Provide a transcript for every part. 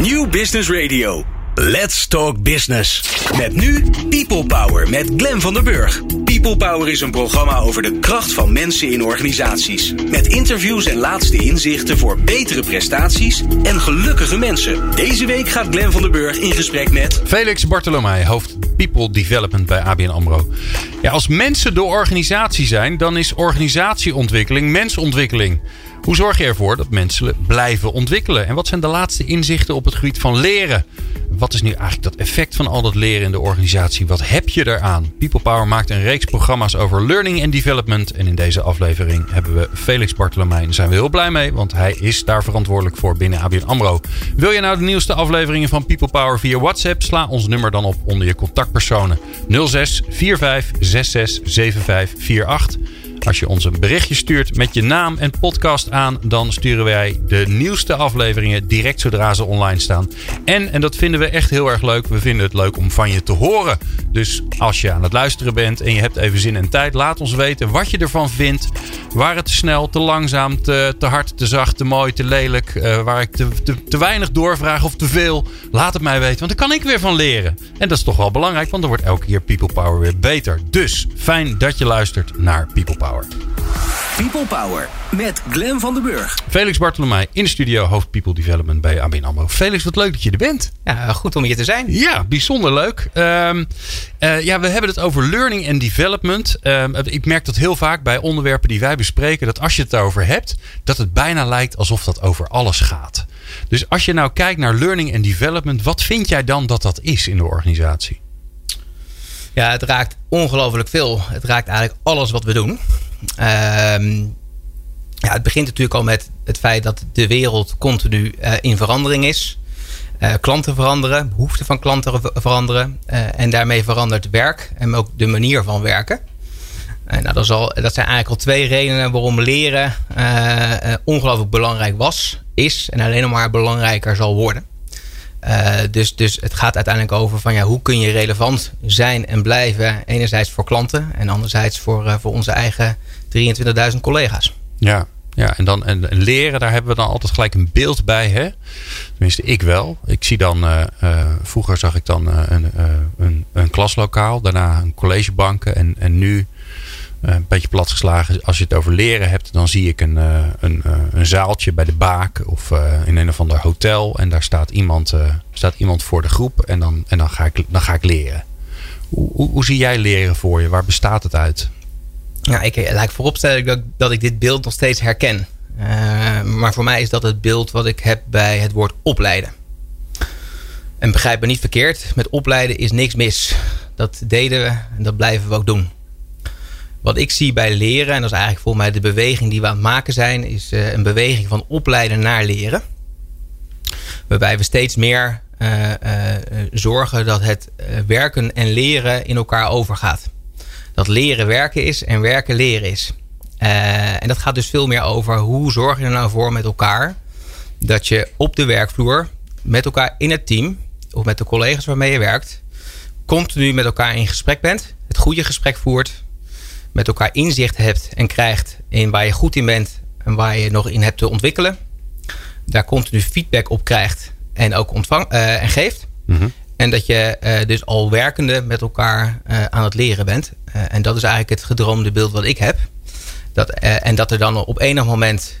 New Business Radio. Let's Talk Business. Met nu People Power met Glen van der Burg. People Power is een programma over de kracht van mensen in organisaties. Met interviews en laatste inzichten voor betere prestaties en gelukkige mensen. Deze week gaat Glen van der Burg in gesprek met... Felix Bartolomei, hoofd People Development bij ABN AMRO. Ja, als mensen de organisatie zijn, dan is organisatieontwikkeling mensontwikkeling. Hoe zorg je ervoor dat mensen blijven ontwikkelen? En wat zijn de laatste inzichten op het gebied van leren? Wat is nu eigenlijk dat effect van al dat leren in de organisatie? Wat heb je eraan? People Power maakt een reeks programma's over learning and development. En in deze aflevering hebben we Felix Bartolomei. Daar zijn we heel blij mee, want hij is daar verantwoordelijk voor binnen ABN AMRO. Wil je nou de nieuwste afleveringen van People Power via WhatsApp? Sla ons nummer dan op onder je contactpersonen. 06 45 66 75 48. Als je ons een berichtje stuurt met je naam en podcast aan, dan sturen wij de nieuwste afleveringen direct zodra ze online staan. En, en dat vinden we echt heel erg leuk, we vinden het leuk om van je te horen. Dus als je aan het luisteren bent en je hebt even zin en tijd, laat ons weten wat je ervan vindt. Waar het te snel, te langzaam, te, te hard, te zacht, te mooi, te lelijk. Uh, waar ik te, te, te weinig doorvraag of te veel. Laat het mij weten, want daar kan ik weer van leren. En dat is toch wel belangrijk, want er wordt elke keer People Power weer beter. Dus fijn dat je luistert naar People Power. People Power met Glen van den Burg. Felix Bartolomei in de studio, hoofd People Development bij ABN AMRO. Felix, wat leuk dat je er bent. Ja, goed om hier te zijn. Ja, bijzonder leuk. Um, uh, ja, we hebben het over learning and development. Um, ik merk dat heel vaak bij onderwerpen die wij bespreken, dat als je het daarover hebt, dat het bijna lijkt alsof dat over alles gaat. Dus als je nou kijkt naar learning and development, wat vind jij dan dat dat is in de organisatie? Ja, het raakt ongelooflijk veel. Het raakt eigenlijk alles wat we doen. Ehm, ja, het begint natuurlijk al met het feit dat de wereld continu uh, in verandering is. Uh, klanten veranderen, behoeften van klanten veranderen. Uh, en daarmee verandert werk en ook de manier van werken. nou, dat, dat zijn eigenlijk al twee redenen waarom leren ongelooflijk belangrijk was, is en alleen nog maar belangrijker zal worden. Uh, dus, dus het gaat uiteindelijk over van ja, hoe kun je relevant zijn en blijven. Enerzijds voor klanten en anderzijds voor, uh, voor onze eigen 23.000 collega's. Ja, ja en, dan, en, leren, daar hebben we dan altijd gelijk een beeld bij. Hè? Tenminste, ik wel. Ik zie dan, uh, vroeger zag ik dan een, een, een klaslokaal, daarna een collegebanken en, en nu eh, een beetje platgeslagen. Als je het over leren hebt, dan zie ik een, uh, een, uh, een zaaltje bij de baak of in een of ander hotel. En daar staat iemand, staat iemand voor de groep en, dan, en dan, ga ik, dan ga ik leren. Hoe, hoe, zie jij leren voor je? Waar bestaat het uit? Ja, ik laat vooropstellen dat, dat ik dit beeld nog steeds herken. maar voor mij is dat het beeld wat ik heb bij het woord opleiden. En begrijp me niet verkeerd, met opleiden is niks mis. Dat deden we en dat blijven we ook doen. Wat ik zie bij leren, en dat is eigenlijk volgens mij de beweging die we aan het maken zijn, is uh, een beweging van opleiden naar leren. Waarbij we steeds meer uh, uh, zorgen dat het werken en leren in elkaar overgaat. Dat leren werken is en werken leren is. en dat gaat dus veel meer over hoe zorg je er nou voor met elkaar dat je op de werkvloer met elkaar in het team of met de collega's waarmee je werkt, continu met elkaar in gesprek bent, het goede gesprek voert met elkaar inzicht hebt en krijgt in waar je goed in bent en waar je nog in hebt te ontwikkelen. Daar continu feedback op krijgt en ook ontvang, uh, en geeft. Mhm. En dat je uh, dus al werkende met elkaar uh, aan het leren bent. en dat is eigenlijk het gedroomde beeld wat ik heb. Dat, en dat er dan op enig moment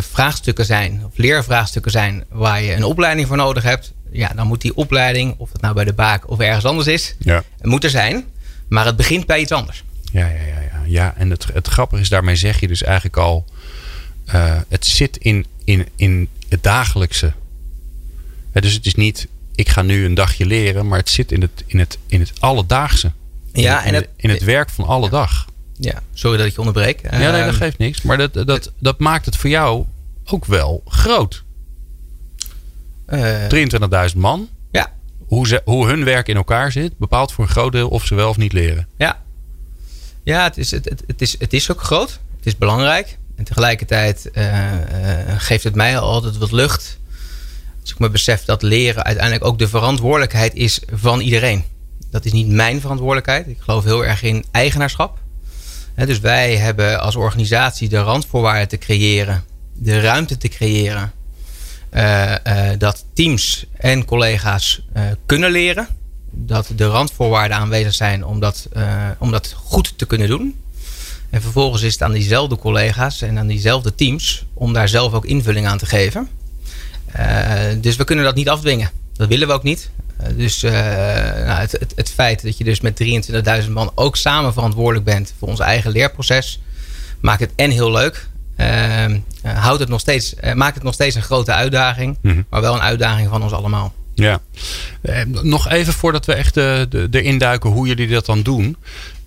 vraagstukken zijn, of leervraagstukken zijn, waar je een opleiding voor nodig hebt. Ja, dan moet die opleiding, of het nou bij de baak of ergens anders is, ja. moet er zijn. Maar het begint bij iets anders. Ja, ja, ja, ja. ja en het, het grappige is, daarmee zeg je dus eigenlijk al... Uh, het zit in, in, in het dagelijkse. Dus het is niet, ik ga nu een dagje leren... maar het zit in het, in het, in het alledaagse. In ja, het, en het, in het werk van alle dag. Ja, sorry dat ik je onderbreek. Ja, nee, dat ehm, geeft niks. Maar dat, dat, dat maakt het voor jou ook wel groot. Uh, eh, 23.000 man. Ja. Hoe, ze, hoe hun werk in elkaar zit, bepaalt voor een groot deel of ze wel of niet leren. Ja, ja, het is, het, het, is, het is ook groot. Het is belangrijk. En tegelijkertijd uh, uh, geeft het mij altijd wat lucht. Als ik me besef dat leren uiteindelijk ook de verantwoordelijkheid is van iedereen. Dat is niet mijn verantwoordelijkheid. Ik geloof heel erg in eigenaarschap. dus wij hebben als organisatie de randvoorwaarden te creëren. De ruimte te creëren. dat teams en collega's kunnen leren. Dat de randvoorwaarden aanwezig zijn om dat, om dat goed te kunnen doen. En vervolgens is het aan diezelfde collega's en aan diezelfde teams om daar zelf ook invulling aan te geven. dus we kunnen dat niet afdwingen. Dat willen we ook niet. Eh, dus uh, nou, het, het, het, feit dat je dus met 23.000 man ook samen verantwoordelijk bent voor ons eigen leerproces, maakt het en heel leuk. Uh, houdt het nog steeds, uh, maakt het nog steeds een grote uitdaging, mm -hmm. maar wel een uitdaging van ons allemaal. Ja, nog even voordat we echt de, de, erin duiken hoe jullie dat dan doen.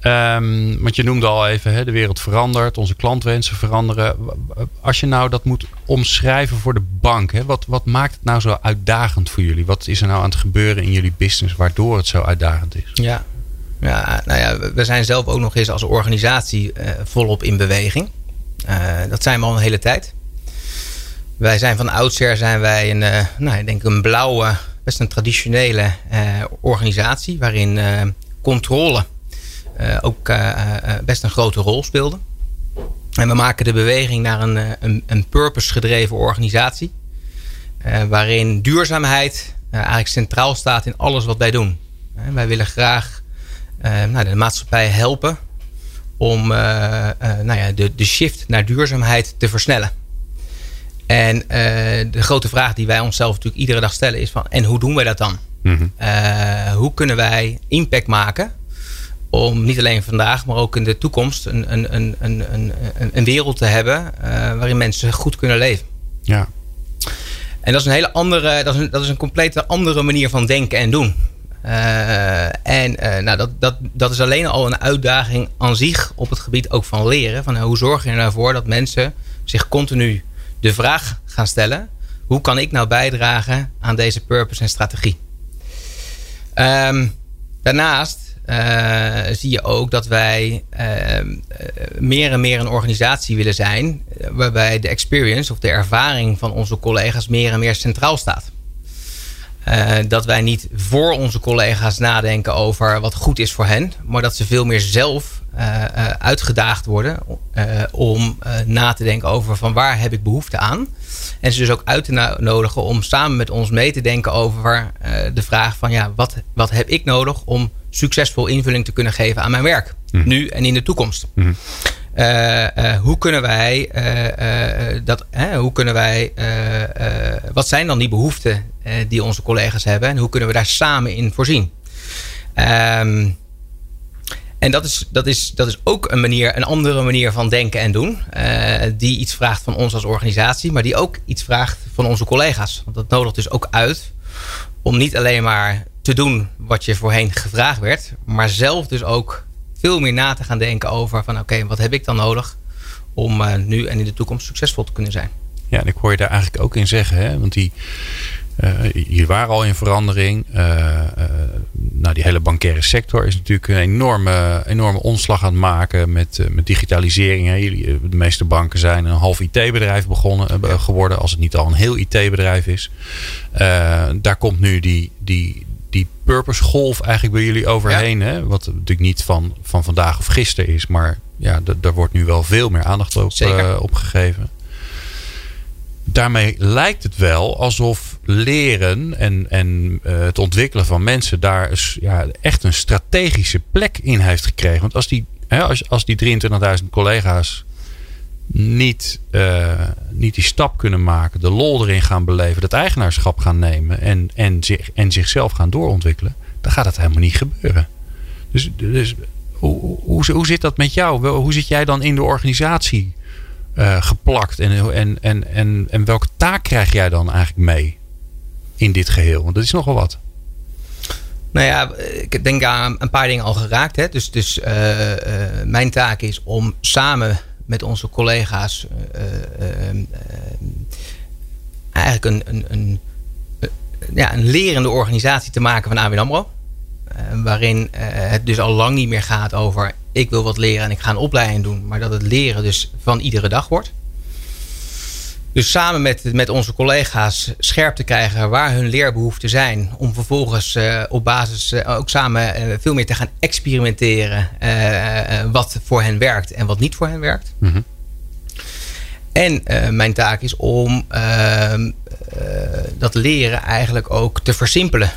Um, want je noemde al even, hè, de wereld verandert, onze klantwensen veranderen. Als je nou dat moet omschrijven voor de bank, hè, wat, wat maakt het nou zo uitdagend voor jullie? Wat is er nou aan het gebeuren in jullie business waardoor het zo uitdagend is? Ja, ja nou ja, we zijn zelf ook nog eens als organisatie uh, volop in beweging. Uh, dat zijn we al een hele tijd. Wij zijn van oudsher zijn wij een, nou, ik denk een blauwe, best een traditionele organisatie waarin controle uh, ook best een grote rol speelde. En we maken de beweging naar een, een, een purpose-gedreven organisatie. waarin duurzaamheid eigenlijk centraal staat in alles wat wij doen. wij willen graag nou, de maatschappij helpen om nou ja, de, de shift naar duurzaamheid te versnellen. En de grote vraag die wij onszelf natuurlijk iedere dag stellen is van... en hoe doen wij dat dan? Mm hoe kunnen wij impact maken om niet alleen vandaag, maar ook in de toekomst een, een, een, een, een, een wereld te hebben uh, waarin mensen goed kunnen leven. Ja. En dat is een hele andere, dat is een, dat is een complete andere manier van denken en doen. En nou, dat, dat, dat is alleen al een uitdaging aan zich op het gebied ook van leren. Van, hoe zorg je ervoor dat mensen zich continu de vraag gaan stellen: hoe kan ik nou bijdragen aan deze purpose en strategie? Um, daarnaast uh, zie je ook dat wij uh, meer en meer een organisatie willen zijn. waarbij de experience of de ervaring van onze collega's meer en meer centraal staat. Dat wij niet voor onze collega's nadenken over wat goed is voor hen, maar dat ze veel meer zelf uitgedaagd worden om na te denken over van waar heb ik behoefte aan. En ze dus ook uit te nodigen om samen met ons mee te denken over de vraag van ja, wat, wat heb ik nodig om succesvol invulling te kunnen geven aan mijn werk. Mhm. Nu en in de toekomst. Mm hoe kunnen wij uh, dat, hoe kunnen wij, wat zijn dan die behoeften die onze collega's hebben en hoe kunnen we daar samen in voorzien? Um, en dat is, dat, is, dat is ook een, manier, een andere manier van denken en doen. die iets vraagt van ons als organisatie, maar die ook iets vraagt van onze collega's. Want dat nodigt dus ook uit om niet alleen maar te doen wat je voorheen gevraagd werd. Maar zelf dus ook veel meer na te gaan denken over van oké, wat heb ik dan nodig om uh, nu en in de toekomst succesvol te kunnen zijn. Ja, en ik hoor je daar eigenlijk ook in zeggen, hè? want die, hier waren al in verandering. Uh, nou, die hele bankaire sector is natuurlijk een enorme, enorme omslag aan het maken met, met digitalisering. De meeste banken zijn een half IT-bedrijf begonnen geworden, als het niet al een heel IT-bedrijf is. daar komt nu die, die, die purpose golf eigenlijk bij jullie overheen. Hè? Wat natuurlijk niet van, van vandaag of gisteren is. Maar ja, daar wordt nu wel veel meer aandacht op, uh, op gegeven. Daarmee lijkt het wel alsof leren en, en uh, het ontwikkelen van mensen daar is, ja, echt een strategische plek in heeft gekregen. Want als die, hè, als, als die 23.000 collega's niet, uh, niet die stap kunnen maken, de lol erin gaan beleven, het eigenaarschap gaan nemen en, en, zich, en zichzelf gaan doorontwikkelen, dan gaat dat helemaal niet gebeuren. Dus, dus hoe, hoe, hoe zit dat met jou? Hoe zit jij dan in de organisatie uh, geplakt en, en, en, en, en welke taak krijg jij dan eigenlijk mee in dit geheel? Want dat is nogal wat. Nou ja, ik denk aan een paar dingen al geraakt. Hè. Dus, dus uh, mijn taak is om samen met onze collega's uh, eigenlijk een, een, een, ja, een lerende organisatie te maken van ABN AMRO. waarin het dus al lang niet meer gaat over ik wil wat leren en ik ga een opleiding doen. Maar dat het leren dus van iedere dag wordt. Dus samen met, met onze collega's scherp te krijgen waar hun leerbehoeften zijn. Om vervolgens uh, op basis uh, ook samen uh, veel meer te gaan experimenteren. wat voor hen werkt en wat niet voor hen werkt. Mm -hmm. En mijn taak is om ehm, dat leren eigenlijk ook te versimpelen.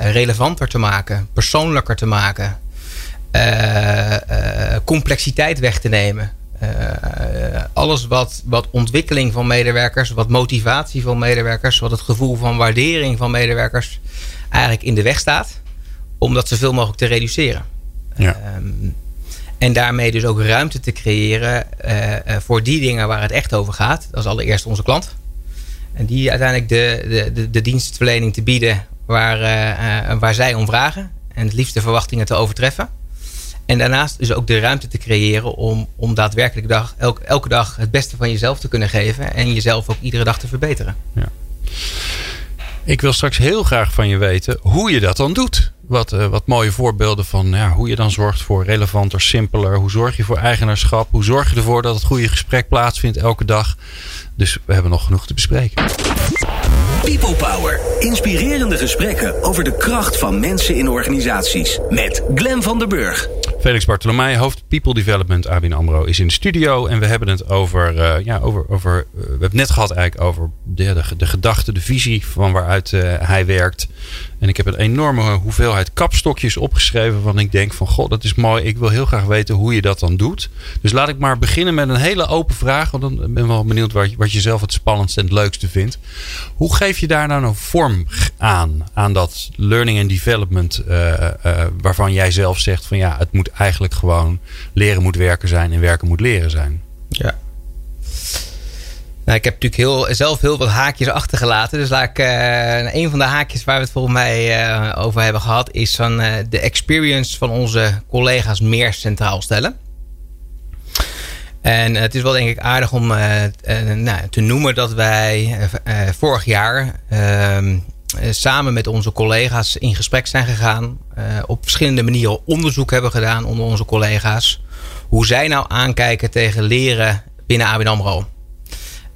relevanter te maken, persoonlijker te maken. complexiteit weg te nemen. Uh, alles wat, wat ontwikkeling van medewerkers, wat motivatie van medewerkers, wat het gevoel van waardering van medewerkers eigenlijk in de weg staat, om dat zoveel mogelijk te reduceren. Ja. Um, en daarmee dus ook ruimte te creëren uh, voor die dingen waar het echt over gaat. Dat is allereerst onze klant. En die uiteindelijk de, de, de, de dienstverlening te bieden waar, waar zij om vragen. En het liefst de verwachtingen te overtreffen. En daarnaast dus ook de ruimte te creëren om, om daadwerkelijk dag, elke, elke dag het beste van jezelf te kunnen geven. En jezelf ook iedere dag te verbeteren. Ja. Ik wil straks heel graag van je weten hoe je dat dan doet. Wat, uh, wat mooie voorbeelden van ja, hoe je dan zorgt voor relevanter, simpeler. Hoe zorg je voor eigenaarschap? Hoe zorg je ervoor dat het goede gesprek plaatsvindt elke dag? Dus we hebben nog genoeg te bespreken. People Power. Inspirerende gesprekken over de kracht van mensen in organisaties. Met Glen van der Burg. Felix Bartolomei, hoofd People Development ABN AMRO, is in de studio. En we hebben het over, uh, ja, over, over uh, we hebben het net gehad eigenlijk over de, de, de gedachte, de visie van waaruit uh, hij werkt. En ik heb een enorme hoeveelheid kapstokjes opgeschreven. Van ik denk van god, dat is mooi. Ik wil heel graag weten hoe je dat dan doet. Dus laat ik maar beginnen met een hele open vraag. Want dan ben ik wel benieuwd wat, wat je zelf het spannendste en het leukste vindt. Hoe geef je daar nou een vorm aan? Aan dat learning and development. Uh, uh, waarvan jij zelf zegt van ja, het moet eigenlijk gewoon leren moet werken zijn en werken moet leren zijn. Ja. Nou, ik heb natuurlijk heel, zelf heel wat haakjes achtergelaten. Dus laat ik, uh, een van de haakjes waar we het volgens mij uh, over hebben gehad, is van uh, de experience van onze collega's meer centraal stellen. En het is wel denk ik aardig om nou, te noemen dat wij vorig jaar ehm, samen met onze collega's in gesprek zijn gegaan. op verschillende manieren onderzoek hebben gedaan onder onze collega's. Hoe zij nou aankijken tegen leren binnen ABN AMRO.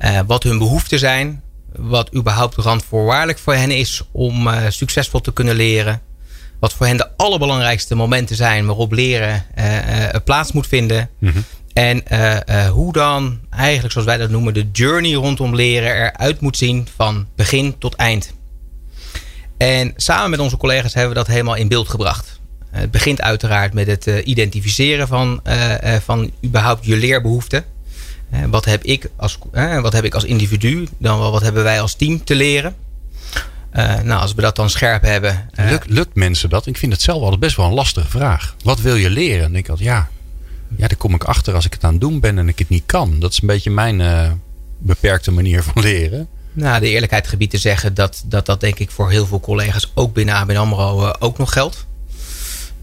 Uh, wat hun behoeften zijn. Wat überhaupt randvoorwaardelijk voor hen is om uh, succesvol te kunnen leren. Wat voor hen de allerbelangrijkste momenten zijn waarop leren uh, plaats moet vinden. Mm -hmm. En hoe dan eigenlijk, zoals wij dat noemen, de journey rondom leren eruit moet zien van begin tot eind. En samen met onze collega's hebben we dat helemaal in beeld gebracht. Het begint uiteraard met het identificeren van, van überhaupt je leerbehoeften. Wat heb, ik als, wat heb ik als individu, dan wel wat hebben wij als team te leren? Uh, nou, als we dat dan scherp hebben. Uh, lukt, mensen dat? Ik vind het zelf altijd best wel een lastige vraag. Wat wil je leren? En ik had ja, ja, daar kom ik achter als ik het aan het doen ben en ik het niet kan. Dat is een beetje mijn uh, beperkte manier van leren. Nou, de eerlijkheid gebied te zeggen dat, dat dat denk ik voor heel veel collega's ook binnen ABN AMRO ook nog geldt.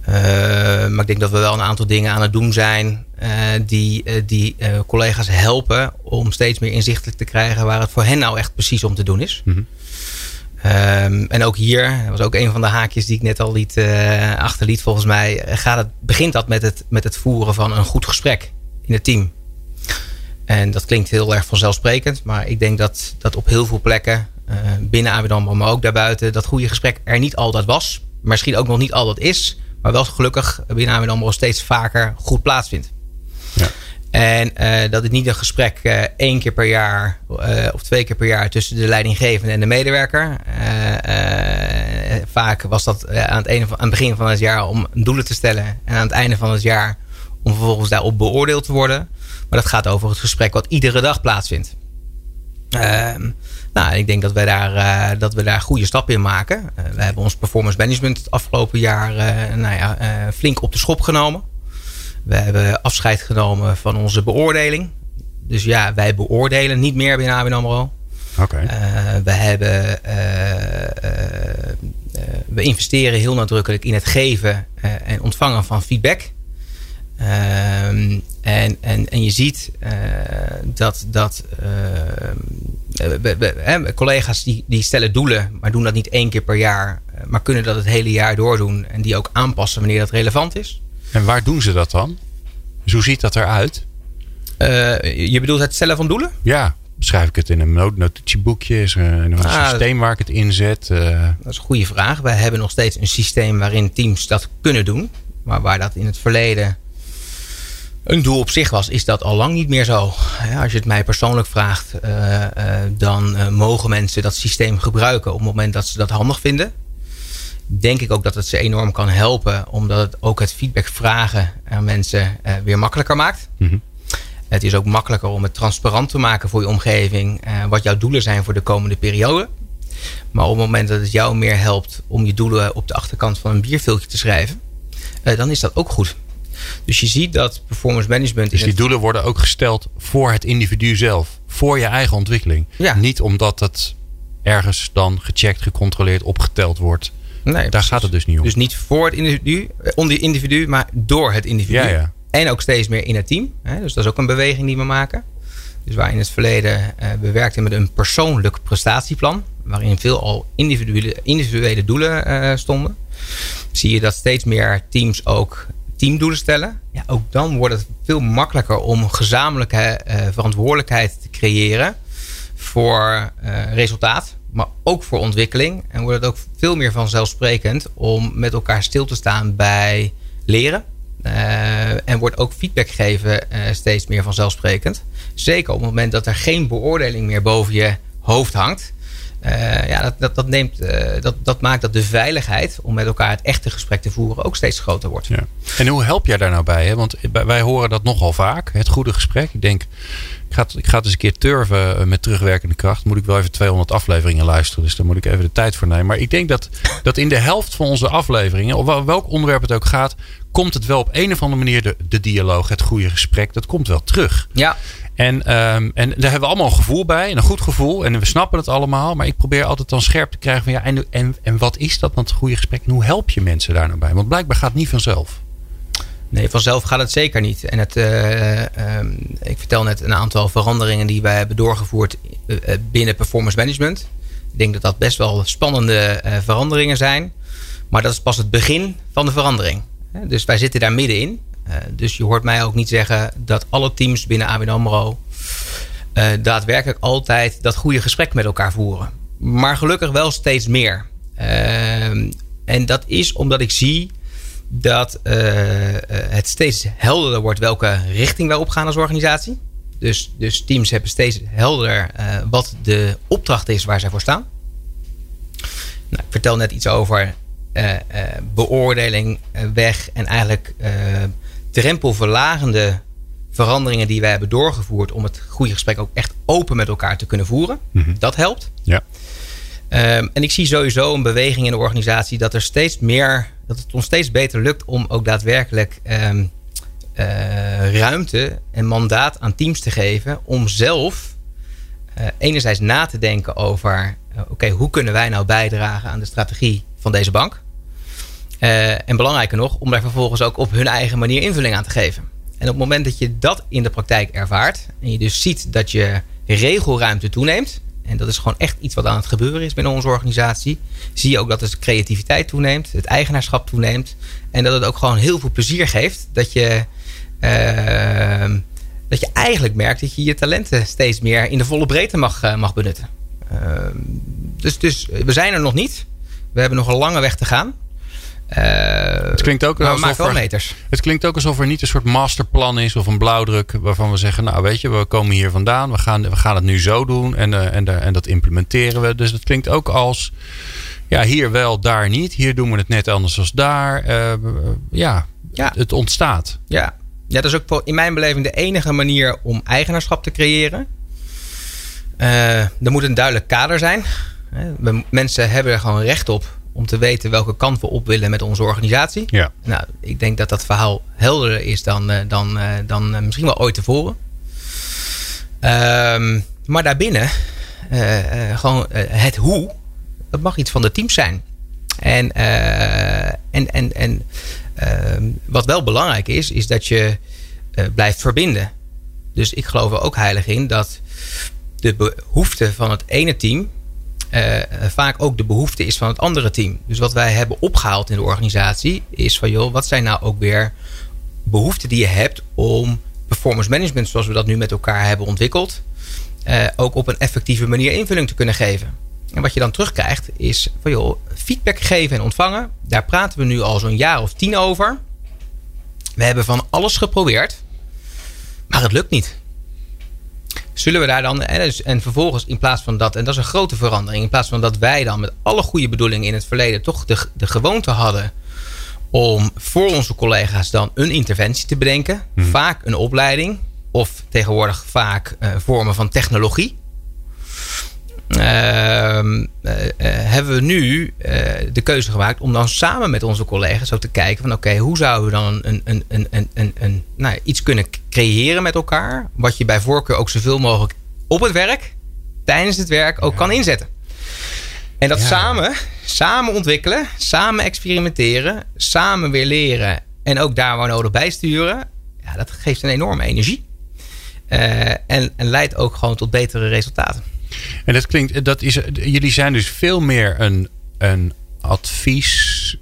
Uh, maar ik denk dat we wel een aantal dingen aan het doen zijn uh, die, uh, die collega's helpen om steeds meer inzichtelijk te krijgen waar het voor hen nou echt precies om te doen is. Mm -hmm. um, en ook hier, dat was ook een van de haakjes die ik net al liet, achterliet volgens mij, gaat het, begint dat met het, met het voeren van een goed gesprek in het team. En dat klinkt heel erg vanzelfsprekend, maar ik denk dat, dat op heel veel plekken binnen ABN maar ook daarbuiten, dat goede gesprek er niet altijd was. Misschien ook nog niet altijd is maar wel gelukkig binnen ABN AMRO steeds vaker goed plaatsvindt. Ja. En uh, dat het niet een gesprek uh, één keer per jaar uh, of twee keer per jaar tussen de leidinggevende en de medewerker. vaak was dat aan het, ene, aan het begin van het jaar om doelen te stellen. En aan het einde van het jaar om vervolgens daarop beoordeeld te worden. Maar dat gaat over het gesprek wat iedere dag plaatsvindt. Ehm, nou, ik denk dat we daar, uh, dat we daar goede stappen in maken. Uh, we hebben ons performance management het afgelopen jaar uh, nou ja, flink op de schop genomen. We hebben afscheid genomen van onze beoordeling. Dus ja, wij beoordelen niet meer binnen ABN AMRO. Okay. we, hebben, we investeren heel nadrukkelijk in het geven en ontvangen van feedback. Um, en, en, en je ziet uh, dat, dat uh, collega's die, die stellen doelen, maar doen dat niet één keer per jaar, maar kunnen dat het hele jaar doordoen en die ook aanpassen wanneer dat relevant is. En waar doen ze dat dan? Dus hoe ziet dat eruit? Uh, je bedoelt het stellen van doelen? Ja, schrijf ik het in een notitieboekje? Is er een ah, systeem waar ik het inzet? Uh... Dat is een goede vraag. Wij hebben nog steeds een systeem waarin teams dat kunnen doen. Maar waar dat in het verleden een doel op zich was, is dat al lang niet meer zo. als je het mij persoonlijk vraagt, uh, uh, dan uh, mogen mensen dat systeem gebruiken op het moment dat ze dat handig vinden. Denk ik ook dat het ze enorm kan helpen, omdat het ook het feedback vragen aan mensen weer makkelijker maakt. Mm -hmm. Het is ook makkelijker om het transparant te maken voor je omgeving, wat jouw doelen zijn voor de komende periode. Maar op het moment dat het jou meer helpt om je doelen op de achterkant van een bierviltje te schrijven, dan is dat ook goed. Dus je ziet dat performance management. Dus die doelen worden ook gesteld voor het individu zelf, voor je eigen ontwikkeling. Ja. Niet omdat het ergens dan gecheckt, gecontroleerd, opgeteld wordt. Nee, Daar gaat het dus niet om. Dus niet voor het individu, om die individu, maar door het individu. Ja, ja. En ook steeds meer in het team. Dus dat is ook een beweging die we maken. Dus waar in het verleden eh, we werkten met een persoonlijk prestatieplan. Waarin veel al individuele, individuele doelen uh, stonden. Zie je dat steeds meer teams ook teamdoelen stellen. Ja, ook dan wordt het veel makkelijker om gezamenlijke uh, verantwoordelijkheid te creëren voor uh, resultaat, maar ook voor ontwikkeling. En wordt het ook veel meer vanzelfsprekend om met elkaar stil te staan bij leren. Uh, en wordt ook feedback geven steeds meer vanzelfsprekend. Zeker op het moment dat er geen beoordeling meer boven je hoofd hangt. Uh, ja, dat, dat, dat, neemt, uh, dat, dat maakt dat de veiligheid om met elkaar het echte gesprek te voeren ook steeds groter wordt. Ja. En hoe help jij daar nou bij? Hè? Want wij horen dat nogal vaak, het goede gesprek. Ik denk, ik ga, ik ga het eens een keer turven eh, met terugwerkende kracht. Moet ik wel even 200 afleveringen luisteren, dus daar moet ik even de tijd voor nemen. Maar ik denk dat, dat in de helft van onze afleveringen, of welk onderwerp het ook gaat, komt het wel op een of andere manier, de, de dialoog, het goede gesprek, dat komt wel terug. Ja. En, um, en daar hebben we allemaal een gevoel bij. Een goed gevoel. En we snappen het allemaal. Maar ik probeer altijd dan scherp te krijgen van ja, en, en, en wat is dat dan het goede gesprek? En hoe help je mensen daar nou bij? Want blijkbaar gaat het niet vanzelf. Nee, vanzelf gaat het zeker niet. En het, uh, um, ik vertel net een aantal veranderingen die wij hebben doorgevoerd uh, binnen performance management. Ik denk dat dat best wel spannende veranderingen zijn. Maar dat is pas het begin van de verandering. Dus wij zitten daar middenin. Uh, dus je hoort mij ook niet zeggen dat alle teams binnen ABN AMRO... Uh, daadwerkelijk altijd dat goede gesprek met elkaar voeren. Maar gelukkig wel steeds meer. Uh, en dat is omdat ik zie dat het steeds helderder wordt welke richting wij opgaan als organisatie. Dus, dus teams hebben steeds helderder wat de opdracht is waar zij voor staan. Nou, ik vertel net iets over beoordeling weg en eigenlijk drempelverlagende veranderingen die wij hebben doorgevoerd om het goede gesprek ook echt open met elkaar te kunnen voeren. Mhm. Dat helpt. Ja. Um, en ik zie sowieso een beweging in de organisatie dat er steeds meer, dat het ons steeds beter lukt om ook daadwerkelijk um, uh, ruimte en mandaat aan teams te geven om zelf uh, enerzijds na te denken over, uh, oké, hoe kunnen wij nou bijdragen aan de strategie van deze bank? Uh, en belangrijker nog, om daar vervolgens ook op hun eigen manier invulling aan te geven. En op het moment dat je dat in de praktijk ervaart en je dus ziet dat je regelruimte toeneemt, en dat is gewoon echt iets wat aan het gebeuren is binnen onze organisatie, zie je ook dat de creativiteit toeneemt, het eigenaarschap toeneemt en dat het ook gewoon heel veel plezier geeft dat je, uh, dat je eigenlijk merkt dat je je talenten steeds meer in de volle breedte mag, uh, mag benutten. Ehm, dus, dus we zijn er nog niet. We hebben nog een lange weg te gaan. Uh, het klinkt ook er, meters. Het klinkt ook alsof er niet een soort masterplan is of een blauwdruk waarvan we zeggen, nou weet je, we komen hier vandaan, we gaan, we gaan het nu zo doen en, uh, en, en dat implementeren we. Dus het klinkt ook als, ja, hier wel, daar niet. Hier doen we het net anders als daar. Uh, ja, ja, het ontstaat. Ja. ja, dat is ook in mijn beleving de enige manier om eigenaarschap te creëren. er moet een duidelijk kader zijn. Mensen hebben er gewoon recht op om te weten welke kant we op willen met onze organisatie. Ja. Nou, ik denk dat dat verhaal helderder is dan, uh, dan, uh, dan uh, misschien wel ooit tevoren. Um, maar daarbinnen, gewoon het hoe, dat mag iets van de teams zijn. En, en, en, en ehm, wat wel belangrijk is, is dat je blijft verbinden. Dus ik geloof er ook heilig in dat de behoeften van het ene team uh, vaak ook de behoefte is van het andere team. Dus wat wij hebben opgehaald in de organisatie is van joh, wat zijn nou ook weer behoeften die je hebt om performance management zoals we dat nu met elkaar hebben ontwikkeld, uh, ook op een effectieve manier invulling te kunnen geven. En wat je dan terugkrijgt is van joh, feedback geven en ontvangen. Daar praten we nu al zo'n jaar of tien over. We hebben van alles geprobeerd. Maar het lukt niet. Zullen we daar dan, en, dus, en vervolgens in plaats van dat, en dat is een grote verandering, in plaats van dat wij dan met alle goede bedoelingen in het verleden toch de, de gewoonte hadden om voor onze collega's dan een interventie te bedenken, hmm. vaak een opleiding of tegenwoordig vaak uh, vormen van technologie. Ehm, eh, eh, hebben we nu de keuze gemaakt om dan samen met onze collega's ook te kijken van oké, hoe zouden we dan een, een, een, een, een, een, nou, iets kunnen creëren met elkaar, wat je bij voorkeur ook zoveel mogelijk op het werk, tijdens het werk ook kan inzetten. En dat samen, samen ontwikkelen, samen experimenteren, samen weer leren en ook daar waar nodig bijsturen, ja, dat geeft een enorme energie. en, en leidt ook gewoon tot betere resultaten. En dat klinkt, dat is, jullie zijn dus veel meer een, een advies.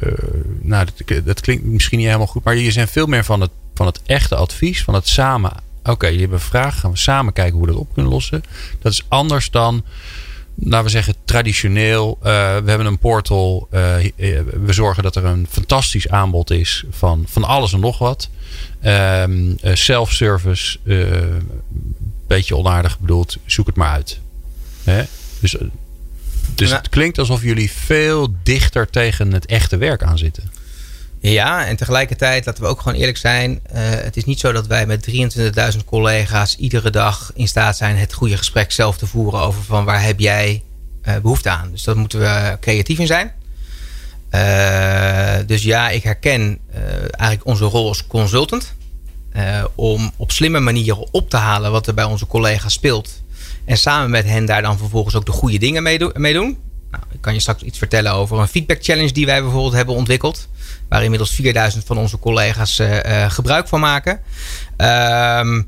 Uh, nou, dat, klinkt misschien niet helemaal goed, maar jullie zijn veel meer van het, van het echte advies, van het samen. Oké, je hebt een vraag, gaan we samen kijken hoe we dat op kunnen lossen. Dat is anders dan, laten we zeggen, traditioneel. Uh, we hebben een portal. Uh, we zorgen dat er een fantastisch aanbod is van, van alles en nog wat. Um, self-service beetje onaardig bedoeld, zoek het maar uit. Hè? Dus, eh, dus het klinkt alsof jullie veel dichter tegen het echte werk aan zitten. Ja, en tegelijkertijd, laten we ook gewoon eerlijk zijn. Uh, het is niet zo dat wij met 23.000 collega's iedere dag in staat zijn het goede gesprek zelf te voeren over van waar heb jij uh, behoefte aan. Dus daar moeten we creatief in zijn. Uh, dus ja, ik herken eigenlijk onze rol als consultant. Uh, om op slimme manieren op te halen wat er bij onze collega's speelt. En samen met hen daar dan vervolgens ook de goede dingen mee, do mee doen. Nou, ik kan je straks iets vertellen over een feedback challenge die wij bijvoorbeeld hebben ontwikkeld. Waar inmiddels 4000 van onze collega's uh, uh, gebruik van maken. Ehm,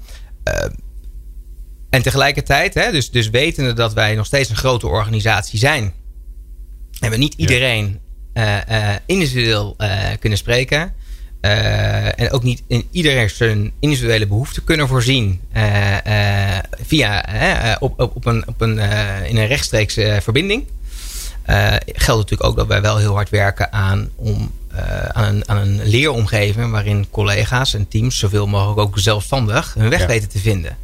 en tegelijkertijd, hè, dus, dus wetende dat wij nog steeds een grote organisatie zijn. En we niet iedereen individueel kunnen spreken uh, en ook niet in iedereen zijn individuele behoeften kunnen voorzien uh, uh, via op, op, op, een, op een, in een rechtstreekse verbinding. geldt natuurlijk ook dat wij wel heel hard werken aan, om, aan, een, aan een leeromgeving waarin collega's en teams zoveel mogelijk ook zelfstandig hun weg weten te vinden.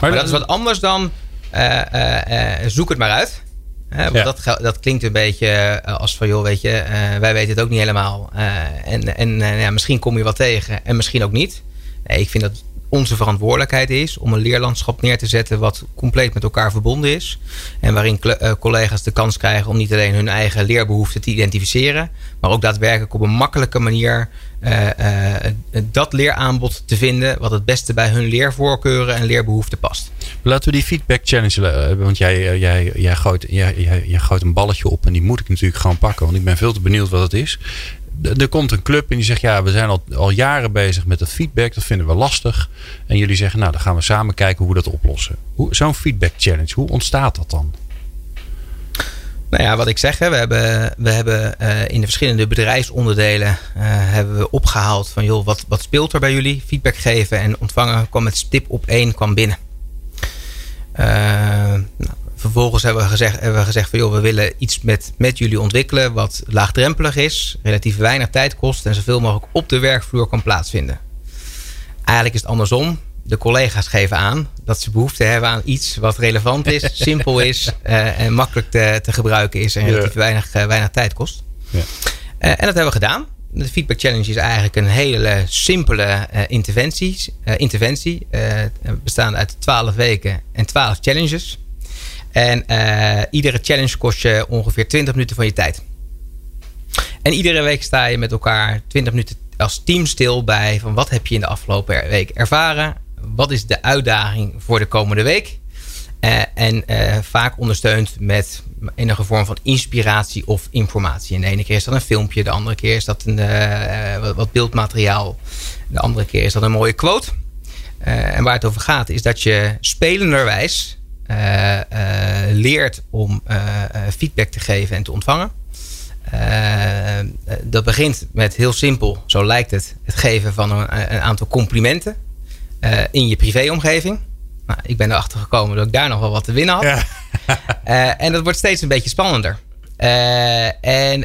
Maar, maar dat is wat anders dan zoek het maar uit dat, dat klinkt een beetje eh, als van, joh, weet je, uh, wij weten het ook niet helemaal. Uh, en en ja, misschien kom je wat tegen en misschien ook niet. Nee, ik vind dat onze verantwoordelijkheid is om een leerlandschap neer te zetten wat compleet met elkaar verbonden is. En waarin collega's de kans krijgen om niet alleen hun eigen leerbehoeften te identificeren, maar ook daadwerkelijk op een makkelijke manier dat leeraanbod te vinden wat het beste bij hun leervoorkeuren en leerbehoeften past. Laten we die feedback challenge hebben, want jij, jij, jij, gooit, jij, jij, jij gooit een balletje op en die moet ik natuurlijk gewoon pakken, want ik ben veel te benieuwd wat het is. Er komt een club en die zegt: Ja, we zijn al, al jaren bezig met dat feedback. Dat vinden we lastig. En jullie zeggen: Nou, dan gaan we samen kijken hoe we dat oplossen. Zo'n feedback challenge, hoe ontstaat dat dan? Nou ja, wat ik zeg, we hebben, we hebben uh, in de verschillende bedrijfsonderdelen uh, hebben we opgehaald van joh, wat, wat speelt er bij jullie? Feedback geven en ontvangen kwam met stip op één kwam binnen. Uh, nou, vervolgens hebben we gezegd, hebben we gezegd van joh, we willen iets met, met jullie ontwikkelen wat laagdrempelig is, relatief weinig tijd kost en zoveel mogelijk op de werkvloer kan plaatsvinden. Eigenlijk is het andersom de collega's geven aan dat ze behoefte hebben aan iets wat relevant is, simpel is uh, en makkelijk te, te, gebruiken is en relatief weinig, uh, weinig tijd kost. Ja. Uh, en dat hebben we gedaan. De Feedback Challenge is eigenlijk een hele simpele interventie, interventie bestaande uit 12 weken en 12 challenges. En iedere challenge kost je ongeveer 20 minuten van je tijd. En iedere week sta je met elkaar 20 minuten als team stil bij van wat heb je in de afgelopen week ervaren wat is de uitdaging voor de komende week? Uh, en uh, vaak ondersteund met enige vorm van inspiratie of informatie. En de ene keer is dat een filmpje, de andere keer is dat een, uh, wat beeldmateriaal. De andere keer is dat een mooie quote. en waar het over gaat is dat je spelenderwijs leert om feedback te geven en te ontvangen. dat begint met heel simpel, zo lijkt het, het geven van een, aantal complimenten in je privéomgeving. Nou, ik ben erachter gekomen dat ik daar nog wel wat te winnen had. Ja. uh, en dat wordt steeds een beetje spannender. Uh, en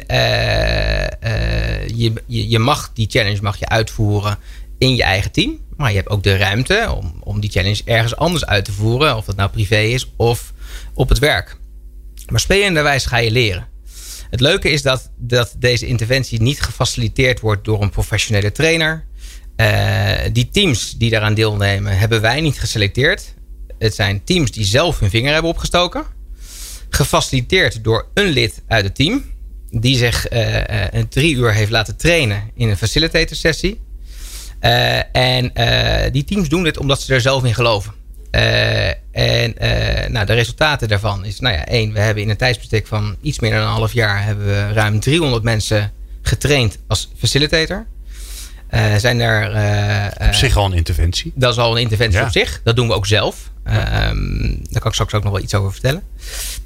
je, je, je, mag die challenge mag je uitvoeren in je eigen team. Maar je hebt ook de ruimte om, om die challenge ergens anders uit te voeren. Of dat nou privé is of op het werk. Maar spelenderwijs ga je leren. Het leuke is dat, dat deze interventie niet gefaciliteerd wordt door een professionele trainer. Uh, die teams die daaraan deelnemen, hebben wij niet geselecteerd. Het zijn teams die zelf hun vinger hebben opgestoken. Gefaciliteerd door een lid uit het team. Die zich uh, een drie uur heeft laten trainen in een facilitator sessie. En die teams doen dit omdat ze er zelf in geloven. en nou, de resultaten daarvan is, nou ja, één, we hebben in een tijdsbestek van iets meer dan een half jaar hebben we ruim 300 mensen getraind als facilitator. Uh, zijn er, uh, op zich al een interventie. Dat is al een interventie op zich. Dat doen we ook zelf. Ja. Um, daar kan ik straks ook nog wel iets over vertellen.